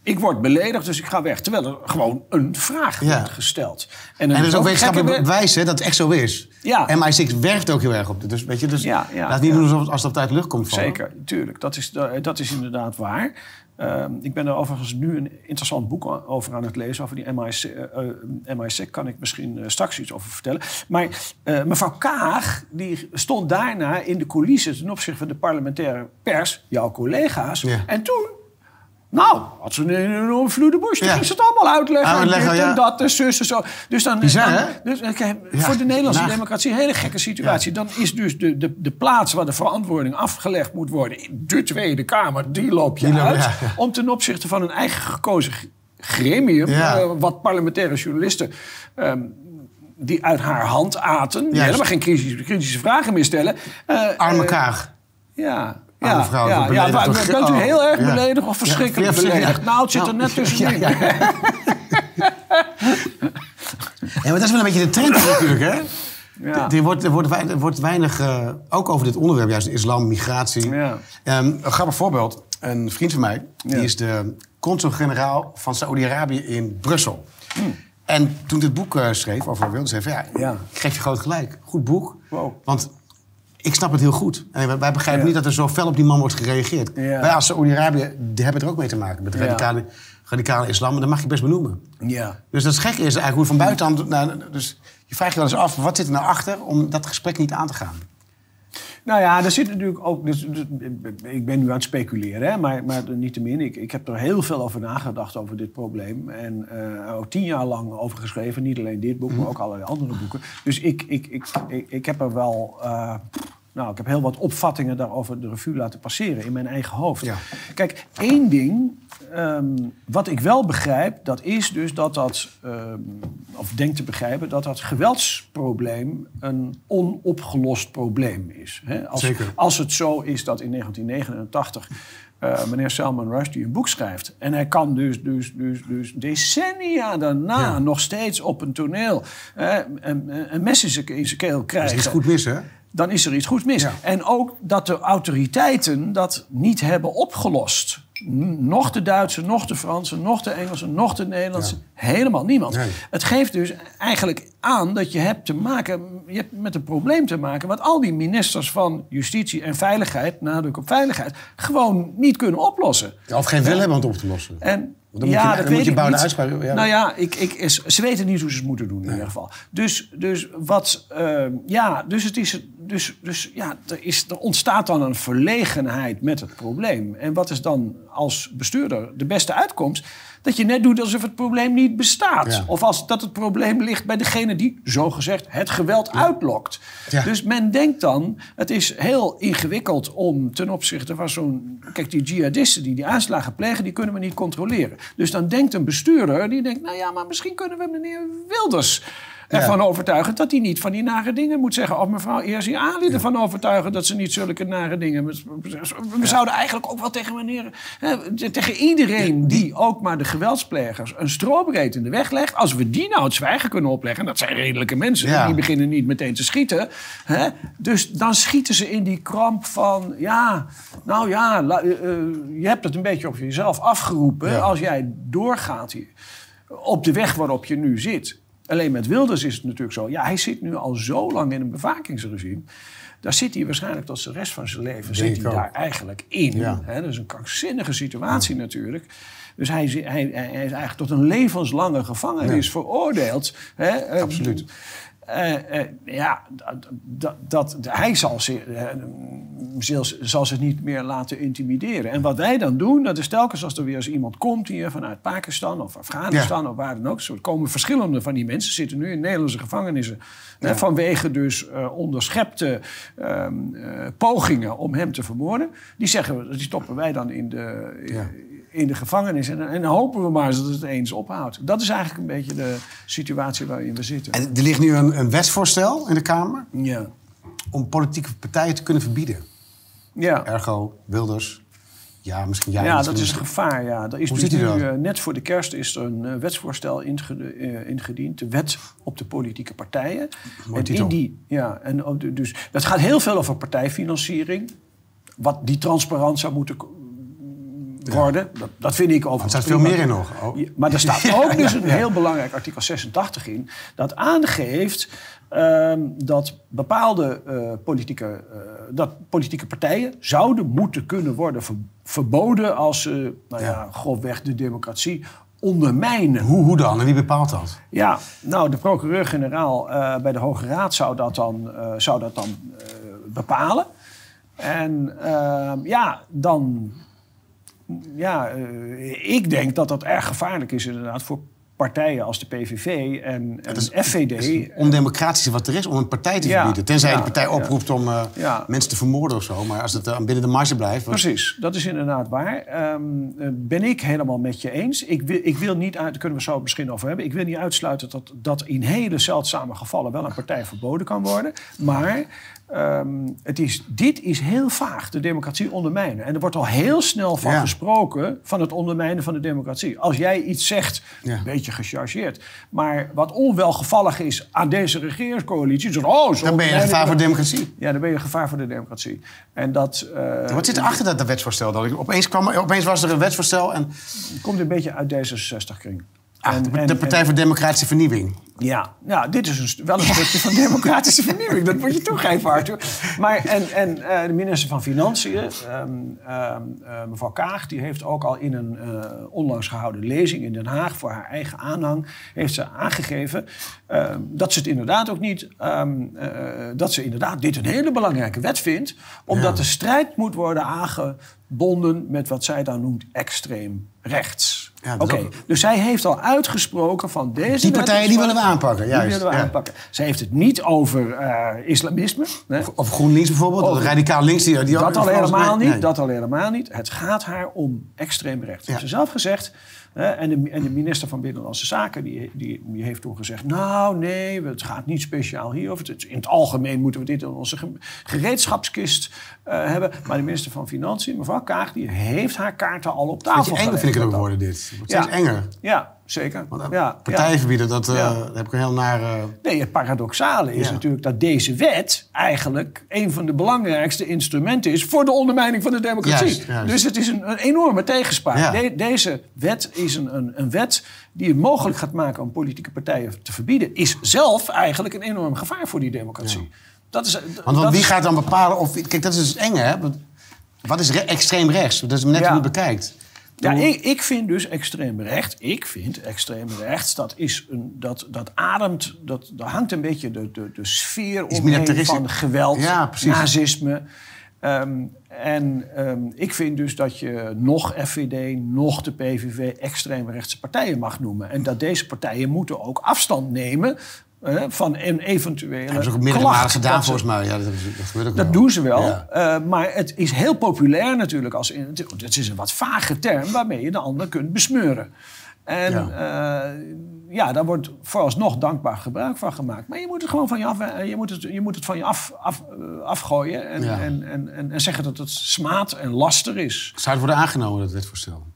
ik word beledigd, dus ik ga weg. Terwijl er gewoon een vraag wordt gesteld. En, en er is ook wetenschappelijk bewijs hè, dat het echt zo is. Ja. MI6 werkt ook heel erg op. Dus, weet je, dus ja, ja, laat niet doen alsof als dat uit de lucht komt vallen. Zeker, tuurlijk. Dat is, dat is inderdaad waar. Uh, ik ben er overigens nu een interessant boek over aan het lezen. Over die MI6, uh, MI6 kan ik misschien uh, straks iets over vertellen. Maar mevrouw Kaag die stond daarna in de coulissen ten opzichte van de parlementaire pers, jouw collega's. En toen Nou, had ze een enorme vloede bush. Dan ging ze het allemaal uitleggen. uitleggen dit en dat en zus en zo. Dus dan, Bizar, hè? Dus, voor de Nederlandse democratie een hele gekke situatie. Dan is dus de, de, de plaats waar de verantwoording afgelegd moet worden... de Tweede Kamer, die loop je uit. Om ten opzichte van een eigen gekozen gremium... Uh, wat parlementaire journalisten... Um, die uit haar hand aten. Die helemaal geen kritische, kritische vragen meer stellen. Uh, Arme uh, Kaag. Ja, ja bent u heel erg beledigd of verschrikkelijk ja, beledigd? Nou, het zit er net tussenin. Ja, ja. maar dat is wel een beetje de trend natuurlijk, hè? Ja. Er, wordt, er, wordt, er wordt weinig, uh, ook over dit onderwerp, juist islam, migratie. Ja. Um, een grappig voorbeeld. Een vriend van mij, die is de consul-generaal van Saoedi-Arabië in Brussel. Hmm. En toen dit boek uh, schreef over Wilders, zei hij ja, ik geef je groot gelijk. Goed boek. Wow. Want ik snap het heel goed. En wij begrijpen niet dat er zo fel op die man wordt gereageerd. Wij als Saoedi-Arabië hebben er ook mee te maken. Met radicale, radicale islam. En dat mag je best benoemen. Ja. Dus dat is gek is eigenlijk hoe van buitenland... Nou, dus je vraagt je wel eens af, wat zit er nou achter... om dat gesprek niet aan te gaan? Nou ja, er zit natuurlijk ook. Dus, dus, ik ben nu aan het speculeren, hè, maar, maar niettemin. Ik, ik heb er heel veel over nagedacht over dit probleem. En uh, ook tien jaar lang over geschreven. Niet alleen dit boek, maar ook allerlei andere boeken. Dus ik, ik, ik, ik, ik heb er wel. Uh, nou, ik heb heel wat opvattingen daarover de revue laten passeren in mijn eigen hoofd. Ja. Kijk, één ding um, wat ik wel begrijp, dat is dus dat dat, um, of denk te begrijpen, dat dat geweldsprobleem een onopgelost probleem is. Hè? Als, Zeker. als het zo is dat in 1989 uh, meneer Salman Rushdie een boek schrijft. En hij kan dus, dus, dus, dus decennia daarna nog steeds op een toneel uh, een, een mes in zijn keel krijgen. Dat is goed mis, hè? Dan is er iets goed mis. En ook dat de autoriteiten dat niet hebben opgelost. Nog de Duitsers, nog de Fransen, nog de Engelsen, nog de Nederlandse. Helemaal niemand. Het geeft dus eigenlijk aan dat je hebt te maken je hebt met een probleem te maken... wat al die ministers van Justitie en Veiligheid, nadruk op veiligheid... gewoon niet kunnen oplossen. of geen wil hebben om het op te lossen. En dan ja, moet je, dat weet je uitspraak. Ja. Nou ja, ik, ik, ze weten niet hoe ze het moeten doen in ieder geval. Dus, dus wat, uh, ja, dus het is, dus, dus ja, er, is, er ontstaat dan een verlegenheid met het probleem. En wat is dan als bestuurder de beste uitkomst? Dat je net doet alsof het probleem niet bestaat. Of als dat het probleem ligt bij degene die, zogezegd, het geweld uitlokt. Dus men denkt dan, het is heel ingewikkeld om ten opzichte van zo'n... Kijk, die jihadisten die die aanslagen plegen, die kunnen we niet controleren. Dus dan denkt een bestuurder, die denkt, nou ja, maar misschien kunnen we meneer Wilders ervan overtuigen dat hij niet van die nare dingen moet zeggen. Of mevrouw Eersi Ali ja. ervan overtuigen dat ze niet zulke nare dingen... We zouden eigenlijk ook wel tegen meneer... Hè, tegen iedereen die ook maar de geweldsplegers een strobreed in de weg legt... als we die nou het zwijgen kunnen opleggen... en dat zijn redelijke mensen, die beginnen niet meteen te schieten... Hè, dus dan schieten ze in die kramp van... ja, nou ja, uh, je hebt het een beetje op jezelf afgeroepen... als jij doorgaat hier, op de weg waarop je nu zit... Alleen met Wilders is het natuurlijk zo. Ja, hij zit nu al zo lang in een bewakingsregime. Daar zit hij waarschijnlijk tot de rest van zijn leven zit hij daar eigenlijk in. Ja. dat is een krankzinnige situatie natuurlijk. Dus hij, hij, hij, is eigenlijk tot een levenslange gevangenis veroordeeld. Absoluut. Uh, uh, ja, dat, dat, hij zal, zich, zal zich niet meer laten intimideren. En wat wij dan doen, dat is telkens als er weer eens iemand komt hier vanuit Pakistan of Afghanistan of waar dan ook. Er komen verschillende van die mensen, zitten nu in Nederlandse gevangenissen. vanwege dus onderschepte ehm, pogingen om hem te vermoorden. Die zeggen, die stoppen wij dan in de, in de gevangenis. En, en, hopen we maar dat het eens ophoudt. Dat is eigenlijk een beetje de situatie waarin we zitten. En er ligt nu een, een wetsvoorstel in de Kamer... Ja. om politieke partijen te kunnen verbieden. Ja. Ergo, Wilders, ja, misschien ja. Ja, dat is een gevaar. Ja. Er is Hoe dus nu, uh, net voor de kerst is er een uh, wetsvoorstel uh, ingediend. De wet op de politieke partijen. Mooi en in die, ja, en dus, dat gaat heel veel over partijfinanciering. Wat die transparant zou moeten worden. Dat, dat, vind ik overigens. Er staat veel meer in nog. Oh. maar er staat ook dus een heel belangrijk artikel 86 in. Dat aangeeft ehm, dat bepaalde uh, politieke, uh, dat politieke partijen zouden moeten kunnen worden verboden als ze, nou ja, ja grofweg de democratie ondermijnen. Hoe, hoe dan? En wie bepaalt dat? Ja, nou, de procureur-generaal uh, bij de Hoge Raad zou dat dan, zou dat dan bepalen. En ehm, ja, dan ja, ik denk dat dat erg gevaarlijk is inderdaad voor partijen als de PVV en, en is, FVD. Het ondemocratische wat er is om een partij te verbieden. Tenzij de partij oproept om uh, mensen te vermoorden of zo. Maar als het uh, binnen de marge blijft... Precies, dat is inderdaad waar. Um, ben ik helemaal met je eens. Ik wil, ik wil niet uit, daar kunnen we zo misschien over hebben... ik wil niet uitsluiten dat, dat in hele zeldzame gevallen... wel een partij verboden kan worden. Maar Um, het is, dit is heel vaag, de democratie ondermijnen. En er wordt al heel snel van gesproken van het ondermijnen van de democratie. Als jij iets zegt, een beetje gechargeerd. Maar wat onwelgevallig is aan deze regeringscoalitie... Zo, oh, dan ben je een gevaar voor de democratie. Ja, dan ben je een gevaar voor de democratie. En dat, uh, wat zit er achter dat, wetsvoorstel? Dat opeens, kwam, opeens was er een wetsvoorstel en... Het komt een beetje uit D66-kring. Ah, de, Partij voor Democratische Vernieuwing. Ja, ja dit is een, wel een stukje van democratische vernieuwing. Dat moet je toegeven, Arthur. Maar, en en uh, de minister van Financiën, um, uh, mevrouw Kaag... die heeft ook al in een uh, onlangs gehouden lezing in Den Haag... voor haar eigen aanhang, heeft ze aangegeven... Ehm, dat ze het inderdaad ook niet... dat ze inderdaad dit een hele belangrijke wet vindt... omdat de strijd moet worden aangebonden met wat zij dan noemt extreem rechts... Ja, Oké, dus zij heeft al uitgesproken van deze... Die partijen die willen we aanpakken, juist. Die willen we aanpakken. Zij heeft het niet over uh, islamisme. Of, of, GroenLinks bijvoorbeeld, of, radicaal links. Die, die dat al helemaal niet, dat al helemaal niet. Het gaat haar om extreem rechts. Ja. Heeft ze zelf gezegd... En de, en de, minister van Binnenlandse Zaken die, die, die, heeft toen gezegd... nou, nee, het gaat niet speciaal hierover. In het algemeen moeten we dit in onze gereedschapskist uh, hebben. Maar de minister van Financiën, mevrouw Kaag... die heeft haar kaarten al op tafel Beetje enger vind ik het ook worden, dit. Het ja. enger. Ja, zeker. Want, ja, partijen verbieden, dat, uh, heb ik een heel naar... Uh... Nee, het paradoxale is natuurlijk dat deze wet... eigenlijk een van de belangrijkste instrumenten is... voor de ondermijning van de democratie. Dus het is een, een enorme tegenspraak. deze wet is een, een, een, wet die het mogelijk gaat maken... om politieke partijen te verbieden... is zelf eigenlijk een enorm gevaar voor die democratie. Dat is, Want wie gaat dan bepalen of... Kijk, dat is dus eng, hè? Wat is extreem rechts? Dat is net hoe je bekijkt. Ja, ik, ik vind dus extreem recht. Ik vind extreem rechts, dat, is een, dat, dat ademt, dat, daar hangt een beetje de, de, de sfeer omheen van geweld, ja, nazisme. Um, en um, ik vind dus dat je nog FVD, nog de PVV extreemrechtse partijen mag noemen. En dat deze partijen moeten ook afstand nemen van een eventuele. Dat hebben ze ook meerdere gedaan, volgens mij. Ja, dat, dat, ook dat doen ze wel. Uh, maar het is heel populair natuurlijk. Als in, het is een wat vage term waarmee je de ander kunt besmeuren. En ja. Uh, ja, daar wordt vooralsnog dankbaar gebruik van gemaakt. Maar je moet het gewoon van je af, eh, je moet het, je moet het van je af, af, afgooien. En, en, en, en, en, zeggen dat het smaad en laster is. Zou het worden aangenomen, dat wetsvoorstel?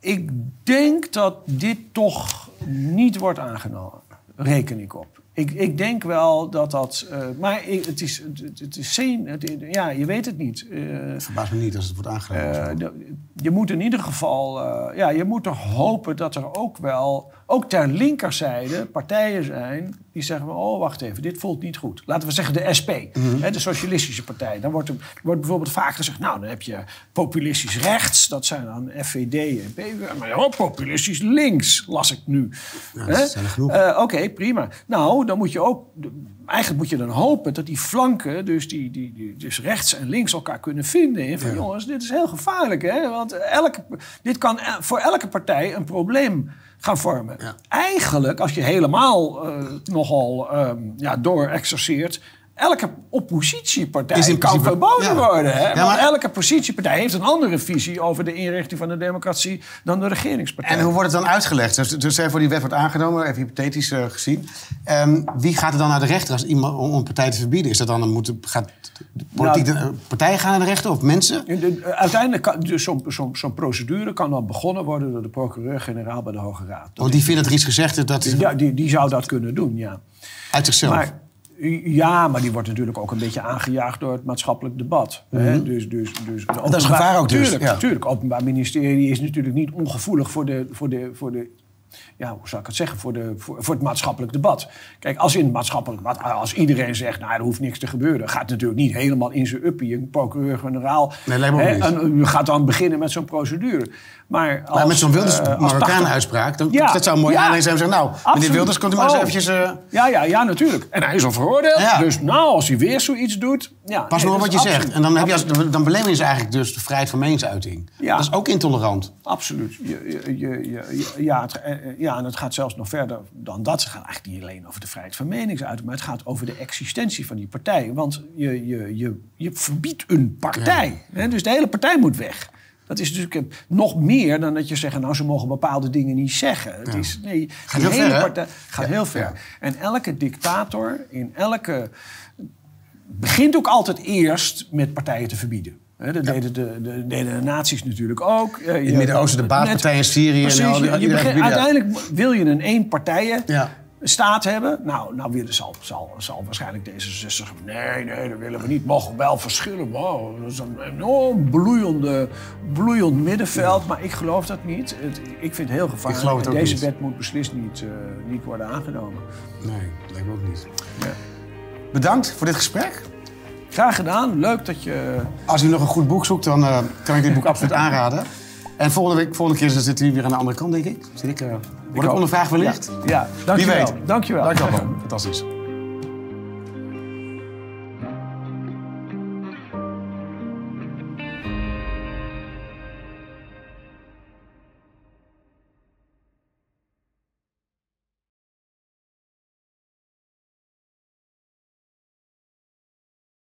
Ik denk dat dit toch niet wordt aangenomen reken ik op. Ik, ik denk wel dat dat. Uh, maar het is. Het, is het, ja, je weet het niet. Uh, het verbaast me niet als het wordt aangenomen. Uh, je moet in ieder geval. ja, je moet toch hopen dat er ook wel ook ter linkerzijde partijen zijn die zeggen: Oh, wacht even, dit voelt niet goed. Laten we zeggen de SP, mhm. hè, de Socialistische Partij. Dan wordt, er, wordt bijvoorbeeld vaak gezegd: Nou, dan heb je populistisch rechts, dat zijn dan FVD en PvdA. Maar oh, populistisch links, las ik nu. Ja, uh, Oké, prima. Nou, dan moet je ook. Eigenlijk moet je dan hopen dat die flanken, dus, die, die, die dus rechts en links, elkaar kunnen vinden. En van jongens, dit is heel gevaarlijk, hè? Want elke, dit kan voor elke partij een probleem gaan vormen. Eigenlijk, als je helemaal uh, nogal um, ja, doorexerceert... Elke oppositiepartij is in kan verboden worden. Hè? Ja, maar... elke oppositiepartij heeft een andere visie over de inrichting van de democratie dan de regeringspartij. En hoe wordt het dan uitgelegd? Dus, dus voor die wet wordt aangenomen, even hypothetisch uh, gezien. Um, wie gaat er dan naar de rechter als iemand om een partij te verbieden? Is dat dan moet, gaat de politiek, nou, partijen gaan naar de rechter of mensen? uiteindelijk kan dus zo'n zo, zo procedure kan dan begonnen worden door de procureur-generaal bij de Hoge Raad. Want die vindt dat er iets gezegd is dat. Ja, die, die zou dat kunnen doen, ja. Uit zichzelf. Maar, ja, maar die wordt natuurlijk ook een beetje aangejaagd door het maatschappelijk debat. hè? Mhm. Dus, dus, dus dat is gevaar ook dus. Tuurlijk, ja. Het openbaar ministerie is natuurlijk niet ongevoelig voor de, voor de, voor de ja, hoe zou ik het zeggen, voor, de, voor, voor, het maatschappelijk debat. Kijk, als in het maatschappelijk debat, als iedereen zegt, nou, er hoeft niks te gebeuren, gaat het natuurlijk niet helemaal in zijn uppie. Een procureur-generaal nee, hè, gaat dan beginnen met zo'n procedure. Maar, als, maar met zo'n Wilders uh, Marokkaan-uitspraak, ja, dat zou een mooie ja, aanleiding zijn. Zeggen, nou, absoluut. meneer Wilders, komt u maar eens oh. eventjes... Uh... Ja, ja, ja, natuurlijk. En hij is al veroordeeld. Dus nou, als hij weer zoiets doet... Ja, Pas nee, nog wat je zegt. En dan, heb je, dan belemmeren je eigenlijk dus de vrijheid van meningsuiting. Dat is ook intolerant. Absoluut. Je, je, je, ja, het, eh, ja, en het gaat zelfs nog verder dan dat. Het gaat eigenlijk niet alleen over de vrijheid van meningsuiting... maar het gaat over de existentie van die partij. Want je, je, je, je verbiedt een partij. Hè? Dus de hele partij moet weg. Dat is natuurlijk nog meer dan dat je zegt, nou, ze mogen bepaalde dingen niet zeggen. Het is, nee, gaat heel hele ver, partij gaat heel ver. En elke dictator in elke. begint ook altijd eerst met partijen te verbieden. Dat deden de, de, deden de nazi's natuurlijk ook. in het Midden-Oosten de baaspartij in Syrië. Precies, en al die, je begint, uiteindelijk wil je een één partijen. Ja staat hebben. Nou, nou weer, zal, zal, zal waarschijnlijk D66 zeggen... nee, nee, dat willen we niet. Mogen wel verschillen. Wow, dat is een enorm bloeiende, bloeiend middenveld. Maar ik geloof dat niet. Het, ik vind het heel gevaarlijk. Deze wet moet beslist niet, uh, niet worden aangenomen. Nee, lijkt me ook niet. Ja. Bedankt voor dit gesprek. Graag gedaan. Leuk dat je... Als u nog een goed boek zoekt, dan uh, kan ik dit boek absoluut aanraden. En volgende, week, volgende keer zit u weer aan de andere kant, denk ik. Zit ik uh, Word ik, ik ondervraagd wellicht? Ja, ja. dankjewel. Wie weet. Dankjewel. Dankjewel. Fantastisch.